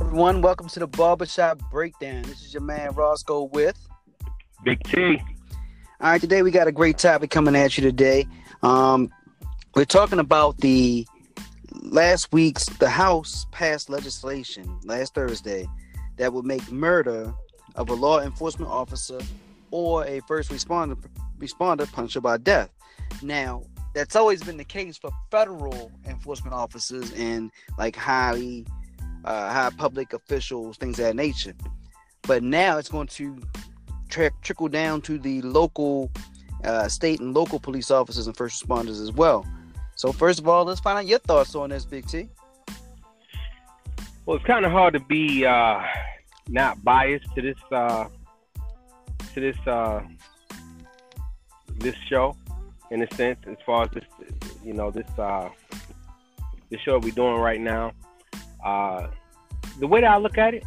Everyone, welcome to the Barbershop Breakdown. This is your man Roscoe with Big T. All right, today we got a great topic coming at you today. Um, we're talking about the last week's the House passed legislation last Thursday that would make murder of a law enforcement officer or a first responder responder punishable by death. Now, that's always been the case for federal enforcement officers and like highly uh, high public officials, things of that nature. But now it's going to tri- trickle down to the local, uh, state and local police officers and first responders as well. So first of all, let's find out your thoughts on this, Big T. Well, it's kind of hard to be uh, not biased to this uh, to this uh, this show, in a sense, as far as this, you know, this uh, this show we're doing right now. Uh, the way that I look at it,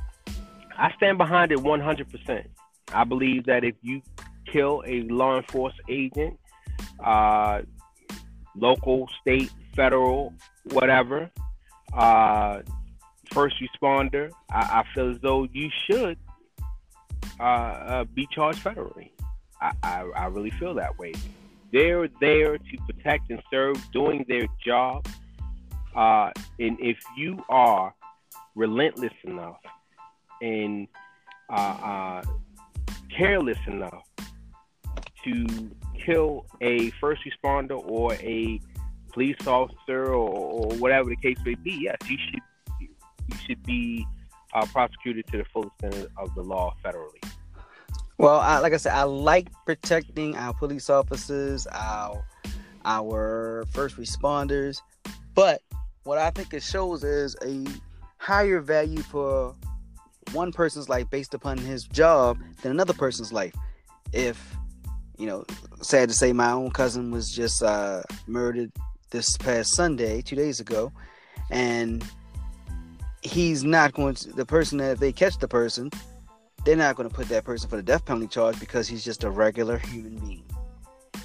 I stand behind it 100%. I believe that if you kill a law enforcement agent, uh, local, state, federal, whatever, uh, first responder, I, I, feel as though you should uh, uh, be charged federally. I, I, I, really feel that way. They're there to protect and serve, doing their job. Uh, and if you are relentless enough and uh, careless enough to kill a first responder or a police officer or, or whatever the case may be, yes, you should you should be uh, prosecuted to the fullest extent of the law federally. Well, I, like I said, I like protecting our police officers, our our first responders, but what I think it shows is a higher value for one person's life based upon his job than another person's life. If you know, sad to say, my own cousin was just uh, murdered this past Sunday, two days ago, and he's not going to. The person that if they catch the person, they're not going to put that person for the death penalty charge because he's just a regular human being.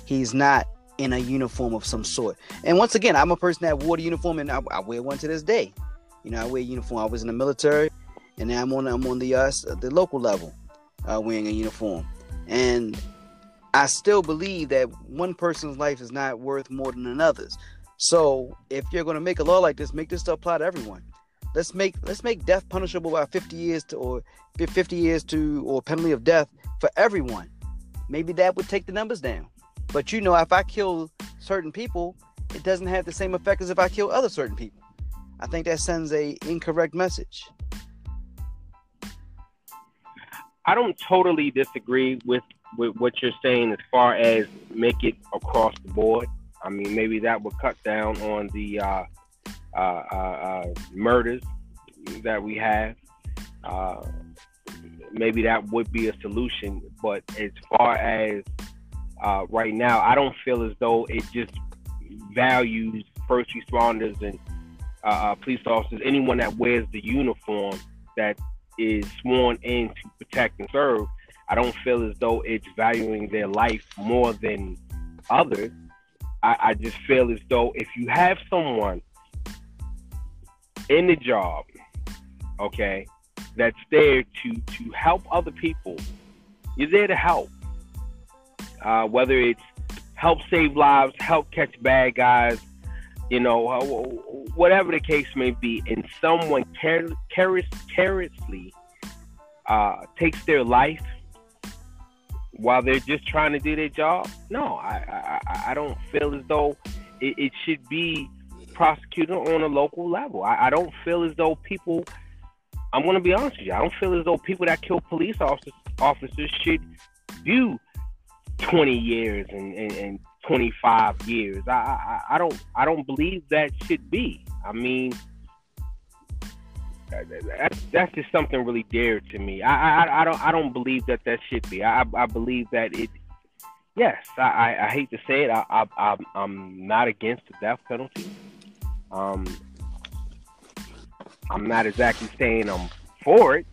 He's not in a uniform of some sort. And once again, I'm a person that wore the uniform, and I, I wear one to this day. You know, I wear uniform. I was in the military, and now I'm on I'm on the uh, the local level, uh, wearing a uniform. And I still believe that one person's life is not worth more than another's. So if you're going to make a law like this, make this to apply to everyone. Let's make let's make death punishable by 50 years to or 50 years to or penalty of death for everyone. Maybe that would take the numbers down. But you know, if I kill certain people, it doesn't have the same effect as if I kill other certain people. I think that sends a incorrect message. I don't totally disagree with, with what you're saying as far as make it across the board. I mean, maybe that would cut down on the uh, uh, uh, uh murders that we have. Uh, maybe that would be a solution. But as far as uh, right now, I don't feel as though it just values first responders and police officers, anyone that wears the uniform that is sworn in to protect and serve, I don't feel as though it's valuing their life more than others. I, I just feel as though if you have someone in the job, okay, that's there to to help other people, you're there to help. Uh, whether it's help save lives, help catch bad guys, you know, whatever the case may be, and someone care, carelessly uh, takes their life while they're just trying to do their job, no, I I, I don't feel as though it, it, should be prosecuted on a local level. I, I don't feel as though people. I'm going to be honest with you. I don't feel as though people that kill police officers officers should do 20 years and, and, and 25 years. I, I I don't I don't believe that should be. I mean, that's that's just something really dear to me. I, I I don't I don't believe that that should be. I I believe that it. Yes, I, I, hate to say it. I, I I'm not against the death penalty. Um, I'm not exactly saying I'm for it,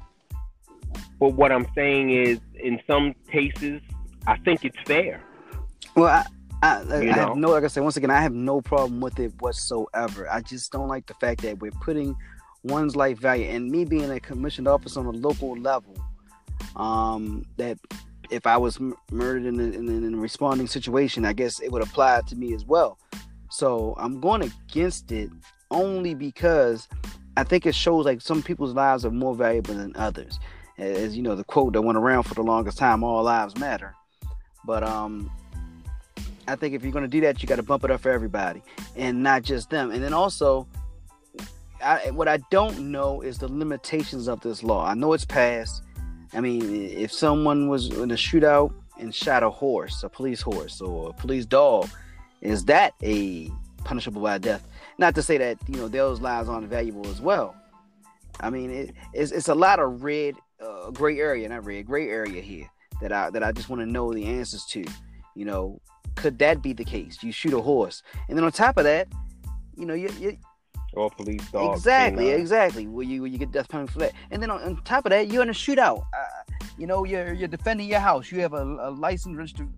but what I'm saying is, in some cases, I think it's fair. Well, I, I, I have no, like I said, once again, I have no problem with it whatsoever. I just don't like the fact that we're putting one's life value and me being a commissioned officer on a local level. Um, that if I was murdered in a, in, in a responding situation, I guess it would apply to me as well. So I'm going against it only because I think it shows like some people's lives are more valuable than others. As you know, the quote that went around for the longest time, all lives matter. But um I think if you're gonna do that, you gotta bump it up for everybody and not just them. And then also I, what I don't know is the limitations of this law. I know it's passed. I mean, if someone was in a shootout and shot a horse, a police horse or a police dog, is that a punishable by death? Not to say that you know those lives aren't valuable as well. I mean, it, it's it's a lot of red, uh, gray area, not red, gray area here that I that I just want to know the answers to. You know, could that be the case? You shoot a horse, and then on top of that, you know, you, you or police dog. Exactly, exactly. Will you will you get death penalty for that? And then on, on top of that, you're in a shootout. Uh, you know, you're you're defending your house. You have a, a licensed registered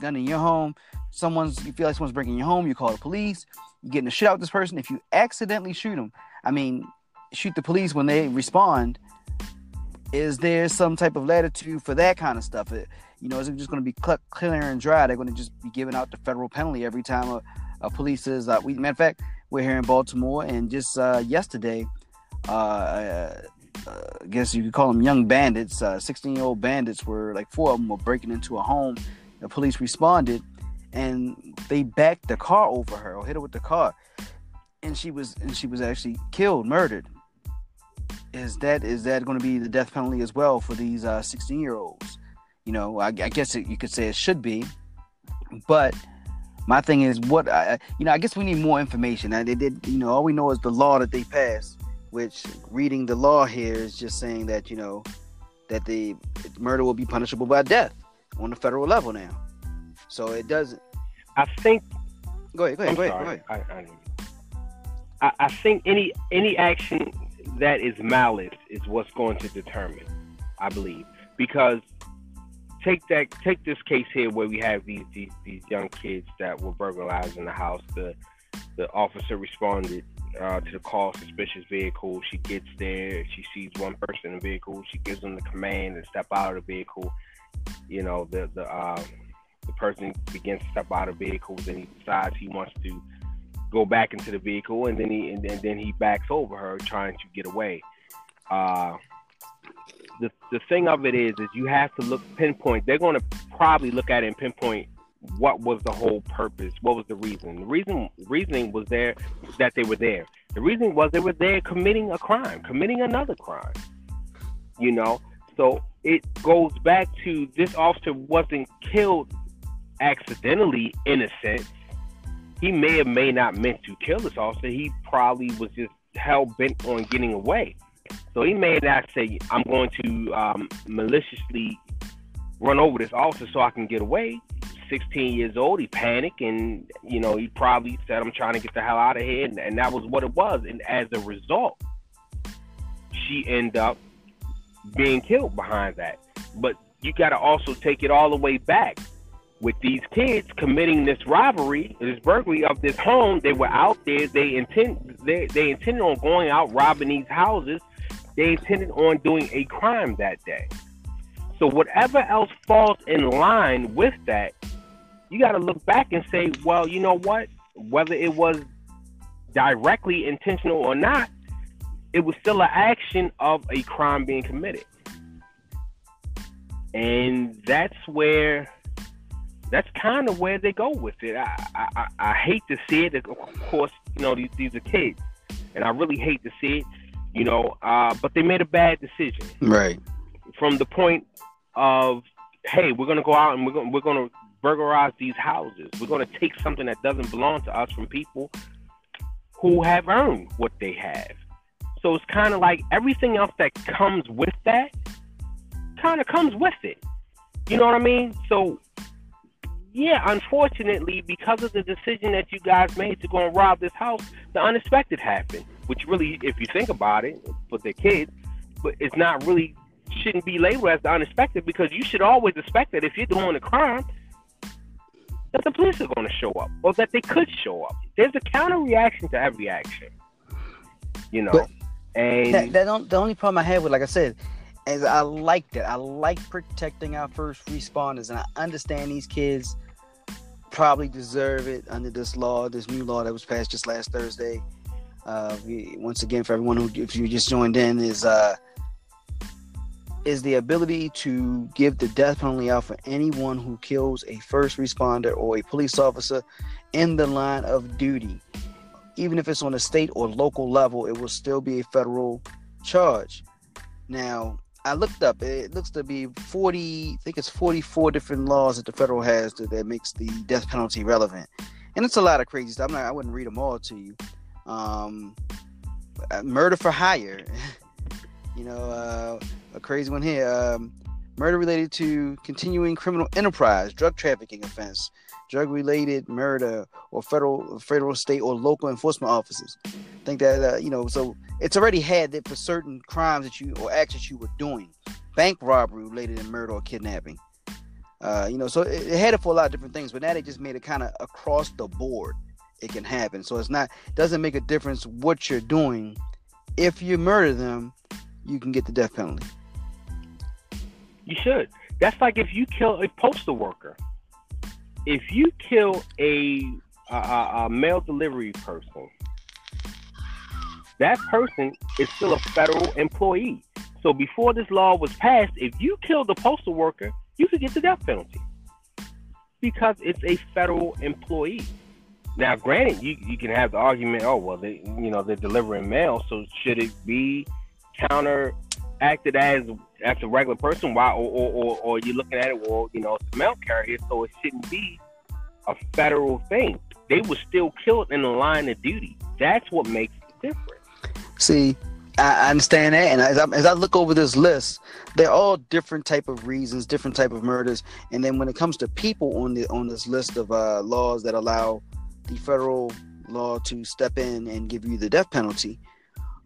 gun in your home. Someone's you feel like someone's breaking your home. You call the police. You get in a shootout with this person. If you accidentally shoot them, I mean, shoot the police when they respond. Is there some type of latitude for that kind of stuff? It, you know, is it just going to be clear and dry? They're going to just be giving out the federal penalty every time a, a police says, uh, we, matter of fact, we're here in Baltimore, and just uh, yesterday, uh, uh, I guess you could call them young bandits. Uh, sixteen-year-old bandits were like four of them were breaking into a home. The police responded, and they backed the car over her or hit her with the car, and she was and she was actually killed, murdered. Is that is that going to be the death penalty as well for these? Uh, you know, I, I guess it, you could say it should be, but my thing is what I, you know. I guess we need more information. I, they did, you know, all we know is the law that they passed. Which reading the law here is just saying that you know that the murder will be punishable by death on the federal level now. So it doesn't. I think. Go ahead. Go ahead. Go ahead, go ahead. I, I, I think any any action that is malice is what's going to determine. I believe because take that take this case here where we have these these, these young kids that were burglarized in the house. The the officer responded uh, to the call suspicious vehicle. She gets there, she sees one person in the vehicle. She gives them the command to step out of the vehicle. You know the the uh, the person begins to step out of the vehicle. Then he decides he wants to go back into the vehicle, and then he and then, then he backs over her, trying to get away. Uh, the the thing of it is, is you have to look pinpoint. They're going to probably look at it and pinpoint what was the whole purpose, what was the reason. The reason reasoning was there that they were there. The reason was they were there committing a crime, committing another crime. You know, so it goes back to this officer wasn't killed accidentally in a sense. He may or may not meant to kill this officer. He probably was just hell bent on getting away. So he may not say, I'm going to um, maliciously run over this officer so I can get away. 16 years old, he panicked and, you know, he probably said, I'm trying to get the hell out of here. And, and that was what it was. And as a result, she ended up being killed behind that. But you got to also take it all the way back with these kids committing this robbery, this burglary of this home. They were out there. They intend they, they intended on going out robbing these houses they intended on doing a crime that day. So whatever else falls in line with that, you got to look back and say, well, you know what? Whether it was directly intentional or not, it was still an action of a crime being committed. And that's where that's kind of where they go with it. I, I, I hate to see it. Of course, you know these these are kids, and I really hate to see it you know. Uh, but they made a bad decision, right? From the point of, hey, we're gonna go out and we're gonna we're gonna burglarize these houses. We're gonna take something that doesn't belong to us from people who have earned what they have. So it's kind of like everything else that comes with that kind of comes with it. You know what I mean? So yeah, unfortunately, because of the decision that you guys made to go and rob this house, the unexpected happened which really, if you think about it, for their kids, but it's not really shouldn't be labeled as the unexpected because you should always expect that if you're doing a crime, that the police are going to show up or that they could show up. There's a counter reaction to every action, you know. But and that, that the only problem I have with, like I said, is I like that. I like protecting our first responders, and I understand these kids probably deserve it under this law, this new law that was passed just last Thursday. Uh, we, once again, for everyone who, if you just joined in, is uh, is the ability to give the death penalty out for anyone who kills a first responder or a police officer in the line of duty. Even if it's on a state or local level, it will still be a federal charge. Now, I looked up. It looks to be forty. I think it's forty-four different laws that the federal has that, that makes the death penalty relevant, and it's a lot of crazy stuff. I'm not. I wouldn't read them all to you. Um, uh, murder for hire. you know, uh, a crazy one here. Um, murder related to continuing criminal enterprise, drug trafficking offense, drug related murder, or federal, federal, state, or local enforcement officers. Think that uh, you know, so it's already had that for certain crimes that you or acts that you were doing, bank robbery related to murder or kidnapping. Uh, you know, so it, it, had it for a lot of different things, but now they just made it kind of across the board. It can happen, so it's not doesn't make a difference what you're doing. If you murder them, you can get the death penalty. You should. That's like if you kill a postal worker. If you kill a, a, a mail delivery person, that person is still a federal employee. So before this law was passed, if you killed a postal worker, you could get the death penalty because it's a federal employee. Now, granted, you, you can have the argument, oh well, they you know they're delivering mail, so should it be counteracted as as a regular person, why or, or, or, or you're looking at it, well, you know, it's a mail carrier, so it shouldn't be a federal thing. They were still killed in the line of duty. That's what makes the difference. See, I understand that, and as I, as I look over this list, they're all different type of reasons, different type of murders, and then when it comes to people on the on this list of uh, laws that allow the federal law to step in and give you the death penalty,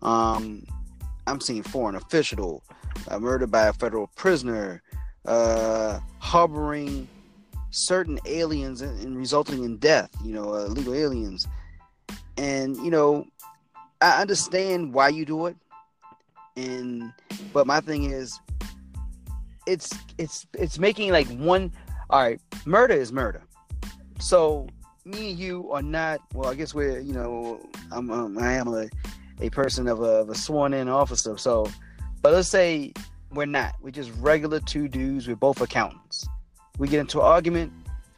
um, I'm seeing foreign official, uh, by a federal prisoner, uh, harboring certain aliens and, and, resulting in death. You know, uh, illegal aliens, and you know, I understand why you do it, and but my thing is, it's it's it's making like one. All right, murder is murder. So me and you are not. Well, I guess we're. You know, I'm. Um, I am a a person of a, of a sworn in officer. So, but let's say we're not. We're just regular two dudes. We're both accountants. We get into an argument.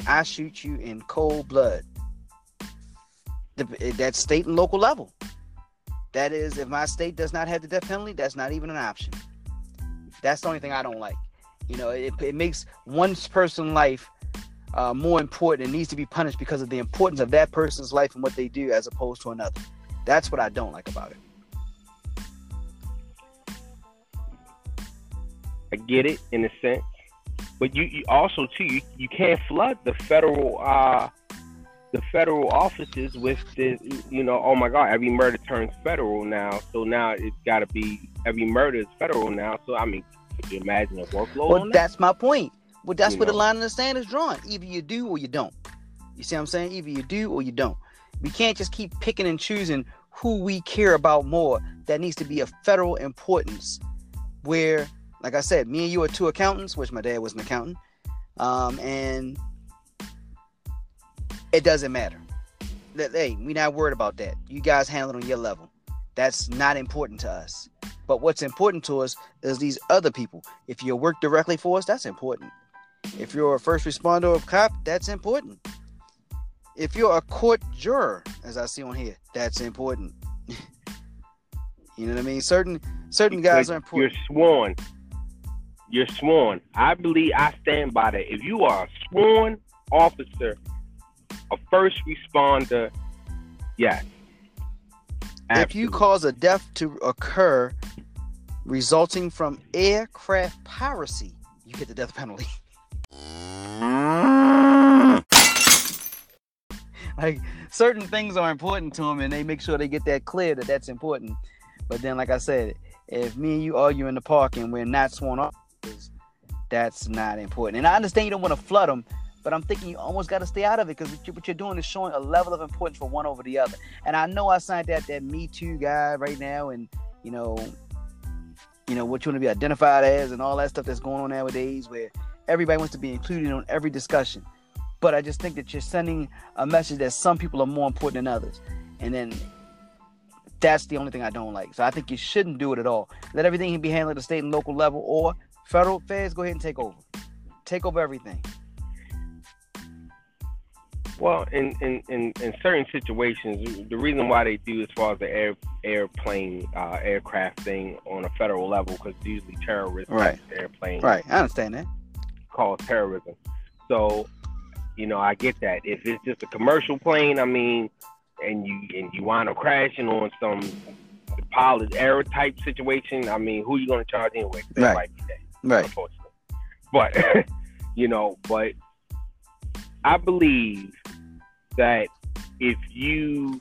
I shoot you in cold blood. The, that's state and local level. That is, if my state does not have the death penalty, that's not even an option. That's the only thing I don't like. You know, it, it makes one person's life uh, more important. It needs to be punished because of the importance of that person's life and what they do, as opposed to another. That's what I don't like about it. I get it in a sense, but you, you also too you, you can't flood the federal uh the federal offices with this. you know oh my god every murder turns federal now so now it's got to be every murder is federal now so I mean could you imagine a workload? Well, that's that? my point. Well, that's you where know. the line in the sand is drawn. Either you do or you don't. You see what I'm saying? Either you do or you don't. We can't just keep picking and choosing who we care about more. That needs to be of federal importance. Where, like I said, me and you are two accountants, which my dad was an accountant, um, and it doesn't matter. Hey, we're not worried about that. You guys handle it on your level. That's not important to us. But what's important to us is these other people. If you work directly for us, that's important. If you're a first responder or cop, that's important if you're a court juror, as I see on here, that's important. you know what I mean? Certain certain guys are important. You're sworn. You're sworn. I believe I stand by that. If you are a sworn officer, a first responder, yes. Absolutely. If you cause a death to occur resulting from aircraft piracy, you get the death penalty. like certain things are important to them, and they make sure they get that clear that that's important. But then, like I said, if me and you argue in the park and we're not sworn off, that's not important. And I understand you don't want to flood them, but I'm thinking you almost got to stay out of it because what, you're doing is showing a level of importance for one over the other. And I know I signed that that Me Too guy right now, and you know, you know what you want to be identified as, and all that stuff that's going on nowadays, where everybody wants to be included on every discussion. But I just think that you're sending a message that some people are more important than others, and then that's the only thing I don't like. So I think you shouldn't do it at all. Let everything be handled at the state and local level, or federal feds go ahead and take over, take over everything. Well, in, in, in, in, certain situations, the reason why they do as far as the air airplane uh, aircraft thing on a federal level, because usually terrorists right. airplanes. Right, I understand that. Called terrorism. So, you know, I get that. If it's just a commercial plane, I mean, and you and you wind up crashing on some pilot error type situation, I mean, who are you going to charge anyway? That right. might be that, right. unfortunately. But you know, but I believe that if you,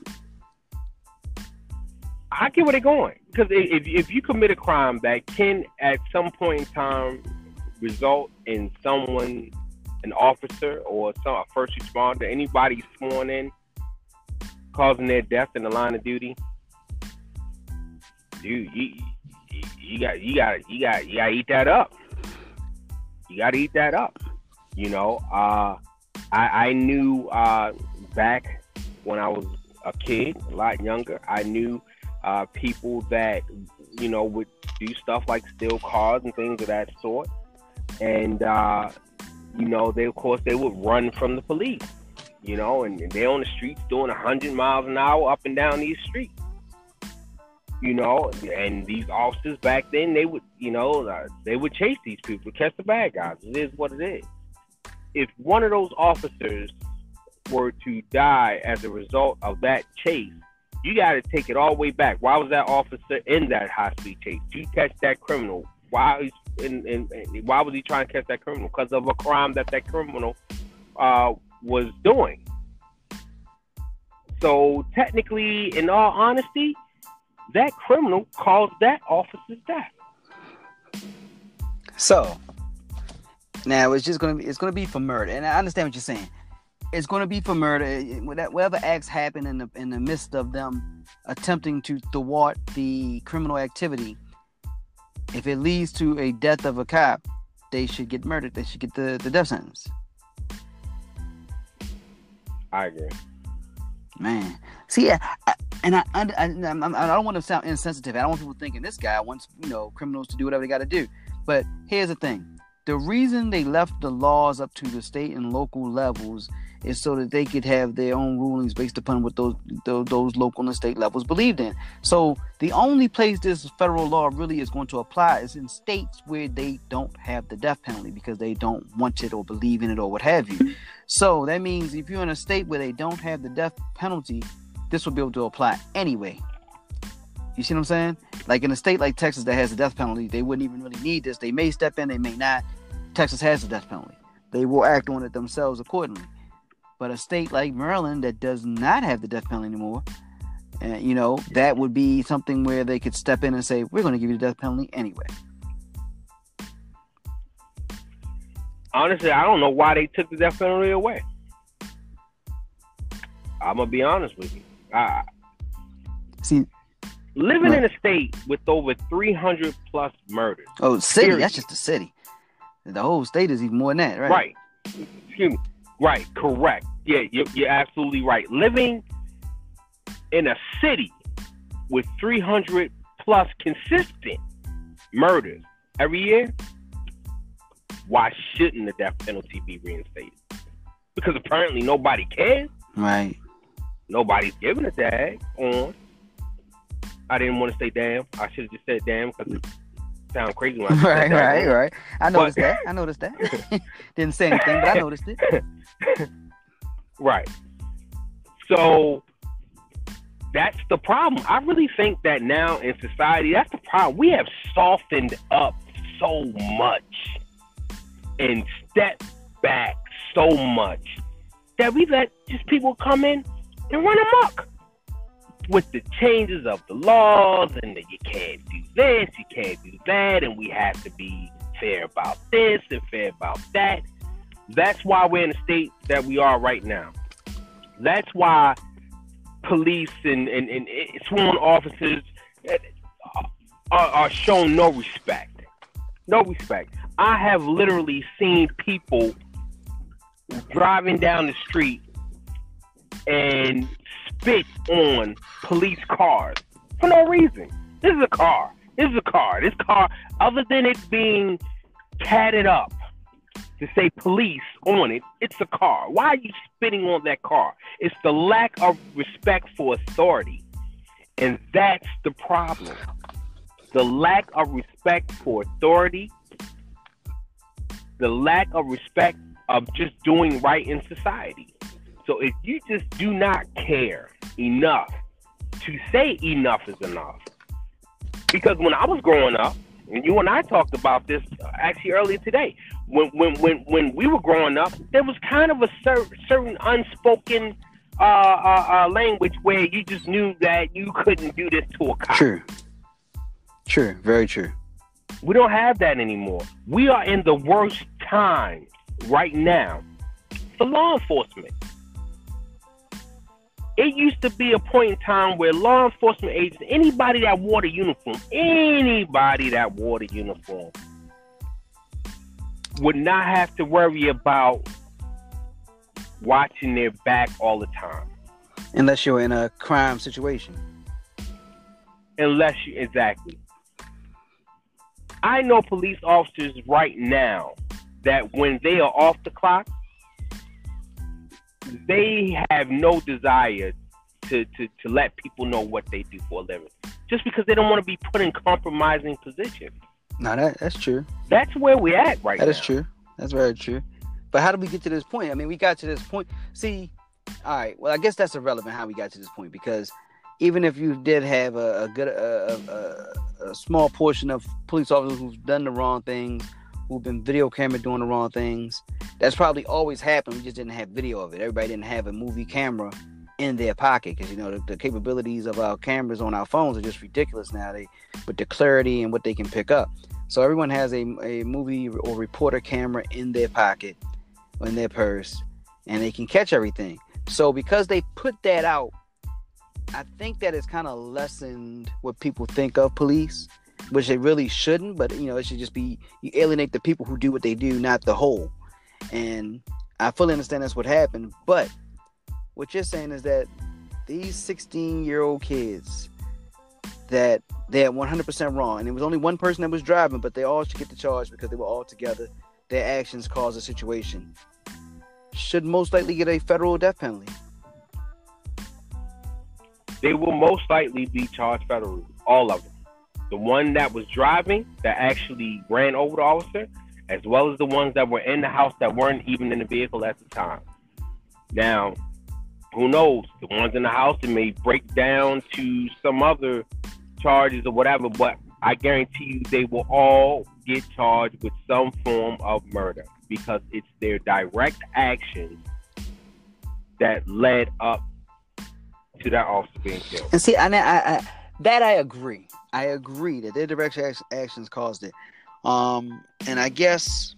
I get where they're going because if if you commit a crime that can at some point in time result in someone, an officer or some a first responder, anybody sworn in, causing their death in the line of duty, dude, you you got you got you got you got to eat that up. You got to eat that up. You know, uh, I I knew uh, back when I was a kid, a lot younger, I knew uh, people that you know would do stuff like steal cars and things of that sort, and uh, you know they of course they would run from the police, you know, and, they're on the streets doing hundred miles an hour up and down these streets. You know, and these officers back then, they would, you know, uh, they would chase these people, catch the bad guys. It is what it is. If one of those officers were to die as a result of that chase, you got to take it all the way back. Why was that officer in that high speed chase? You catch that criminal. Why? In, in, in, why was he trying to catch that criminal? Because of a crime that that criminal uh, was doing. So technically, in all honesty, that criminal caused that officer's death. So now it's just gonna be it's gonna be for murder, and I understand what you're saying it's to be for murder. Whatever acts happen in the in the midst of them attempting to thwart the criminal activity, if it leads to a death of a cop, they should get murdered. They should get the, the death sentence. I agree. Man, see, I, I, and I, I, I, I don't want to sound insensitive. I don't want people thinking this guy wants you know criminals to do whatever they got to do. But here's the thing: the reason they left the laws up to the state and local levels is so that they could have their own rulings based upon what those, those those, local and state levels believed in. So the only place this federal law really is going to apply is in states where they don't have the death penalty because they don't want it or believe in it or what have you. So that means if you're in a state where they don't have the death penalty, this will be able to apply anyway. You see what I'm saying? Like in a state like Texas that has the death penalty, they wouldn't even really need this. They may step in, they may not. Texas has the death penalty. They will act on it themselves accordingly. But a state like Maryland that does not have the death penalty anymore, uh, you know, that would be something where they could step in and say, "We're going to give you the death penalty anyway." Honestly, I don't know why they took the death penalty away. I'm gonna be honest with you. I, See, living in a state with over 300 plus murders. Oh, city. Period. That's just the city. The whole state is even more than that, right? Right. Excuse me. Right, correct. Yeah, you're, you're absolutely right. Living in a city with 300 plus consistent murders every year, why shouldn't the death penalty be reinstated? Because apparently nobody cares. Right. Nobody's giving a dag on. I didn't want to say damn. I should have just said damn because sound crazy when I right, right, right. I noticed but, that. I noticed that. Didn't say anything, but I noticed it. right. So that's the problem. I really think that now in society, that's the problem. We have softened up so much and stepped back so much that we let just people come in and run amok with the changes of the laws and that you can't do this, you can't do that, and we have to be fair about this and fair about that. That's why we're in the state that we are right now. That's why police and, and, and sworn officers are, are shown no respect. No respect. I have literally seen people driving down the street and spit on police cars for no reason. This is a car. Is a car. This car, other than it being tatted up to say police on it, it's a car. Why are you spitting on that car? It's the lack of respect for authority. And that's the problem. The lack of respect for authority, the lack of respect of just doing right in society. So if you just do not care enough to say enough is enough, because when I was growing up, and you and I talked about this actually earlier today, when when when when we were growing up, there was kind of a cer- certain unspoken uh, uh, uh, language where you just knew that you couldn't do this to a cop. True. True. Very true. We don't have that anymore. We are in the worst time right now for law enforcement. It used to be a point in time where law enforcement agents, anybody that wore the uniform, anybody that wore the uniform, would not have to worry about watching their back all the time. Unless you're in a crime situation. Unless you, exactly. I know police officers right now that when they are off the clock, they have no desire to, to, to let people know what they do for a living. Just because they don't want to be put in compromising positions. No, that that's true. That's where we're at right That now. is true. That's very true. But how did we get to this point? I mean, we got to this point. See, all right. Well, I guess that's irrelevant how we got to this point because even if you did have a, a good, a, a, a, small portion of police officers who've done the wrong things, who've been video camera doing the wrong things, that's probably always happened. We just didn't have video of it. Everybody didn't have a movie camera in their pocket because you know the, the, capabilities of our cameras on our phones are just ridiculous now. They with the clarity and what they can pick up. So everyone has a, a movie or reporter camera in their pocket, in their purse, and they can catch everything. So because they put that out, I think that it's kind of lessened what people think of police, which they really shouldn't. But you know, it should just be you alienate the people who do what they do, not the whole. And I fully understand that's what happened. But what you're saying is that these 16 year old kids that they're 100% wrong, and it was only one person that was driving, but they all should get the charge because they were all together. Their actions caused a situation. Should most likely get a federal death penalty. They will most likely be charged federally, all of them. The one that was driving that actually ran over the officer, as well as the ones that were in the house that weren't even in the vehicle at the time. Now, who knows? The ones in the house it may break down to some other charges or whatever, but I guarantee you they will all get charged with some form of murder because it's their direct actions that led up to that officer being killed. And see, I, I, I that I agree. I agree that their direct actions caused it. Um, and I guess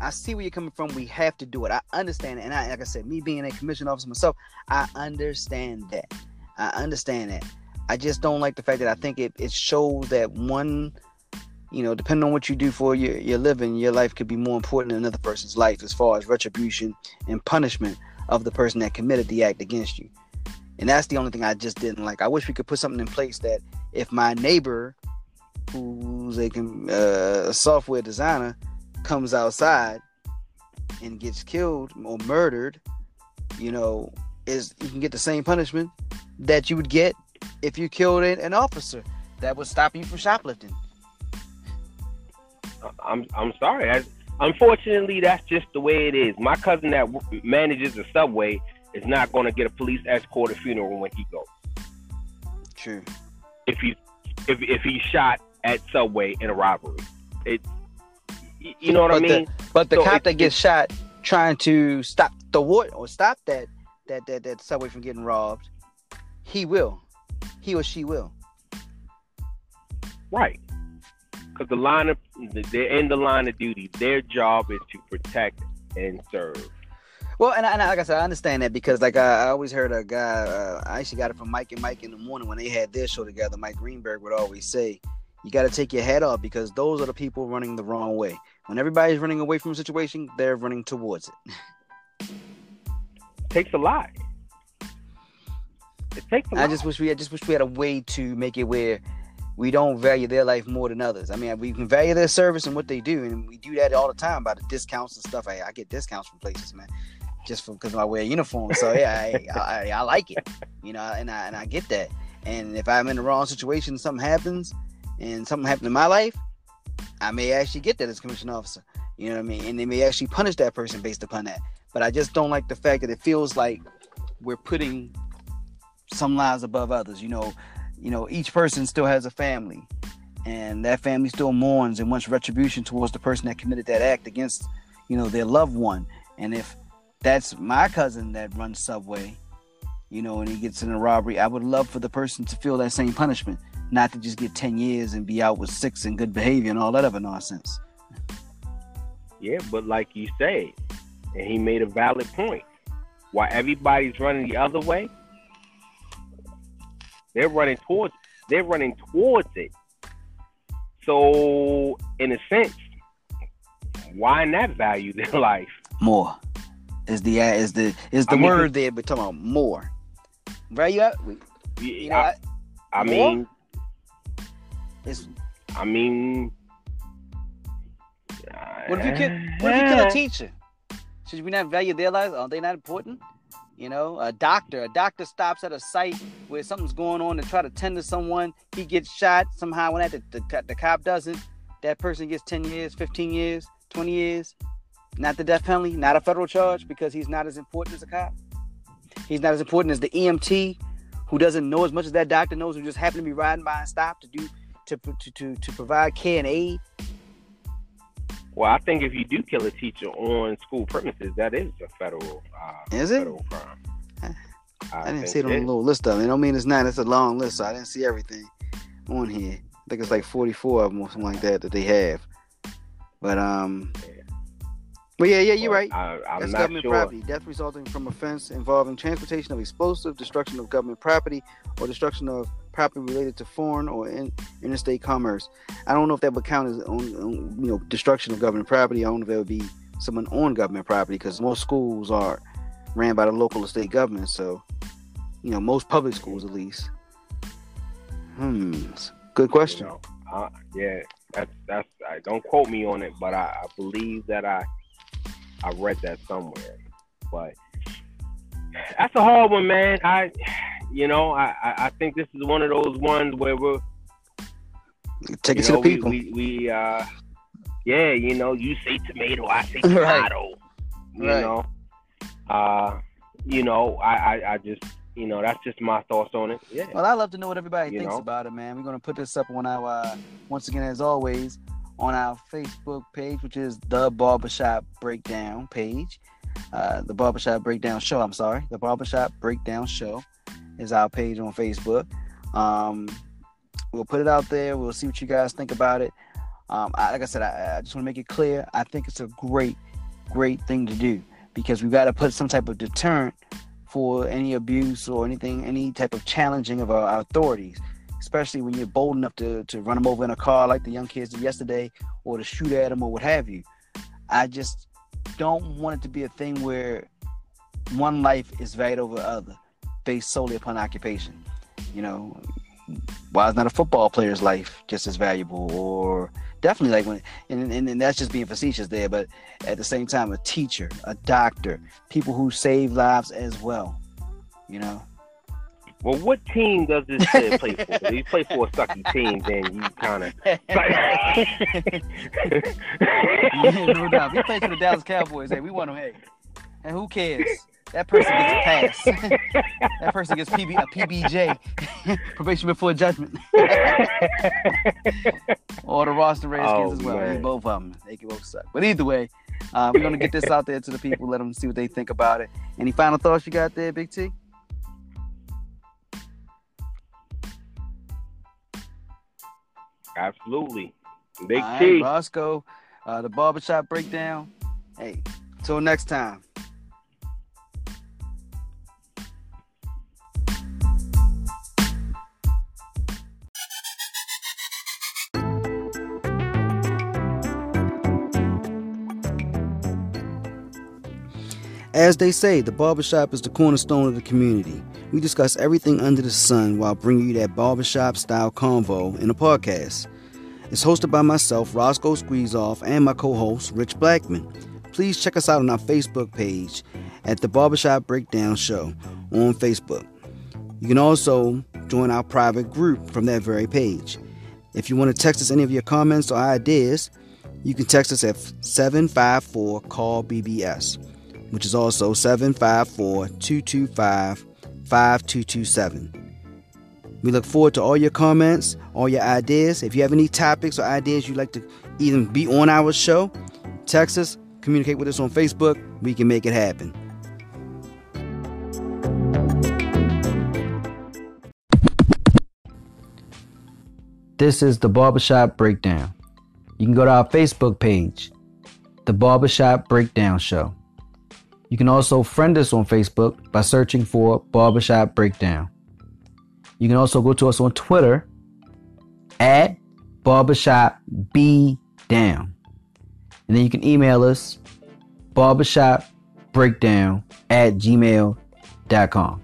I see where you're coming from. We have to do it. I understand it. And I, like I said, me being a commission officer myself, I understand that. I understand that. I just don't like the fact that I think it, it shows that one, you know, depending on what you do for your, your living, your life could be more important than another person's life as far as retribution and punishment of the person that committed the act against you. And that's the only thing I just didn't like. I wish we could put something in place that if my neighbor, who's a, uh, a software designer, comes outside and gets killed or murdered, you know, is you can get the same punishment that you would get if you killed an officer that would stop you from shoplifting. I'm I'm sorry. I, unfortunately, that's just the way it is. My cousin that manages the subway is not going to get a police escort at funeral when he goes. True. If he if if he's shot at subway in a robbery, it you know what but I mean. The, but the so cop that gets shot trying to stop the war or stop that that that that subway from getting robbed, he will, he or she will. Right. Because the line of they're in the line of duty. Their job is to protect and serve. Well, and, and like I said, I understand that because like I, I always heard a guy. Uh, I actually got it from Mike and Mike in the morning when they had their show together. Mike Greenberg would always say, "You got to take your head off because those are the people running the wrong way. When everybody's running away from a situation, they're running towards it." takes a lot. It takes. I just wish we. I just wish we had a way to make it where we don't value their life more than others. I mean, we can value their service and what they do, and we do that all the time by the discounts and stuff. I, I get discounts from places, man just because I wear a uniform. So yeah, I, I, I, like it, you know, and I and I get that. And if I'm in the wrong situation, something happens, and something happened in my life, I may actually get that as commission officer. You know what I mean? And they may actually punish that person based upon that. But I just don't like the fact that it feels like we're putting some lives above others. You know, you know, each person still has a family, and that family still mourns and wants retribution towards the person that committed that act against, you know, their loved one. And if that's my cousin that runs Subway, you know, and he gets in a robbery, I would love for the person to feel that same punishment, not to just get 10 years and be out with six and good behavior and all that other nonsense. Yeah, but like you said, and he made a valid point. While everybody's running the other way, they're running towards they're running towards it. So in a sense, why not value their life? More is the uh, is the is the I mean, word there, but talking about more. Right? You, you know, I, I mean, it's. I mean, what if you kill? What if you kill a teacher? Should we not value their lives? Are they not important? You know, a doctor. A doctor stops at a site where something's going on to try to tend to someone. He gets shot somehow. When that the, the, the cop doesn't, that person gets ten years, fifteen years, twenty years not the death penalty, not a federal charge because he's not as important as a cop. He's not as important as the EMT who doesn't know as much as that doctor knows, who just happened to be riding by and stopped to do to to to, to provide care and aid. Well, I think if you do kill a teacher on school premises, that is a federal. Uh, is it? Federal crime. I, I didn't see it on the little list of it. I don't mean it's not. It's a long list, so I didn't see everything on here. I think it's like 44 of them or something like that that they have. But um, yeah. Well, yeah, yeah, you're right. I, am That's government sure. property. Death resulting from offense involving transportation of explosive, destruction of government property, or destruction of property related to foreign or in, interstate commerce. I don't know if that would count as on, on, you know destruction of government property. I don't know if that would be someone on government property because most schools are ran by the local or state government. So, you know, most public schools at least. Hmm. Good question. You know, uh, yeah, that's that's. I, don't quote me on it, but I, I believe that I I read that somewhere, but that's a hard one, man. I, you know, I, I think this is one of those ones where we're take it to the people. We, we, we, uh, yeah, you know, you say tomato, I say tomato. Right. You right. know, uh, you know, I, I, I just, you know, that's just my thoughts on it. Yeah. Well, I love to know what everybody you thinks know? about it, man. We're gonna put this up on our, uh, once again, as always, on our Facebook page, which is the Barbershop Breakdown page. Uh, the Barbershop Breakdown Show, I'm sorry. The Barbershop Breakdown Show is our page on Facebook. Um, we'll put it out there. We'll see what you guys think about it. Um, I, like I said, I, I just want to make it clear. I think it's a great, great thing to do because we've got to put some type of deterrent for any abuse or anything, any type of challenging of our, our authorities especially when you're bold enough to, to run them over in a car like the young kids did yesterday or to shoot at them or what have you. I just don't want it to be a thing where one life is valued over other based solely upon occupation. You know, why is not a football player's life just as valuable or definitely like when and, and, and, that's just being facetious there but at the same time a teacher a doctor people who save lives as well you know well, what team does this kid play for? If he play for a sucky team, then you kind of. yeah, no doubt. If he plays for the Dallas Cowboys, hey, we want him. Hey, and who cares? That person gets a pass. that person gets PB, a PBJ, probation before judgment. or the roster Redskins oh, as well. Both of them, they can both suck. But either way, Uh, we're gonna get this out there to the people, let them see what they think about it. Any final thoughts you got there, Big T? Absolutely. Big All T. right, Roscoe, uh, the barbershop breakdown. Hey, till next time. As they say, the barbershop is the cornerstone of the community. We discuss everything under the sun while bringing you that barbershop style convo in a podcast. It's hosted by myself, Roscoe Squeezeoff, and my co host, Rich Blackman. Please check us out on our Facebook page at the Barbershop Breakdown Show on Facebook. You can also join our private group from that very page. If you want to text us any of your comments or ideas, you can text us at 754 CALL BBS, which is also 754 225 5227. We look forward to all your comments, all your ideas. If you have any topics or ideas you'd like to even be on our show, text us, communicate with us on Facebook. We can make it happen. This is the Barbershop Breakdown. You can go to our Facebook page, The Barbershop Breakdown Show. You can also friend us on Facebook by searching for Barbershop Breakdown. You can also go to us on Twitter at Barbershop B Down. And then you can email us barbershopbreakdown at gmail.com.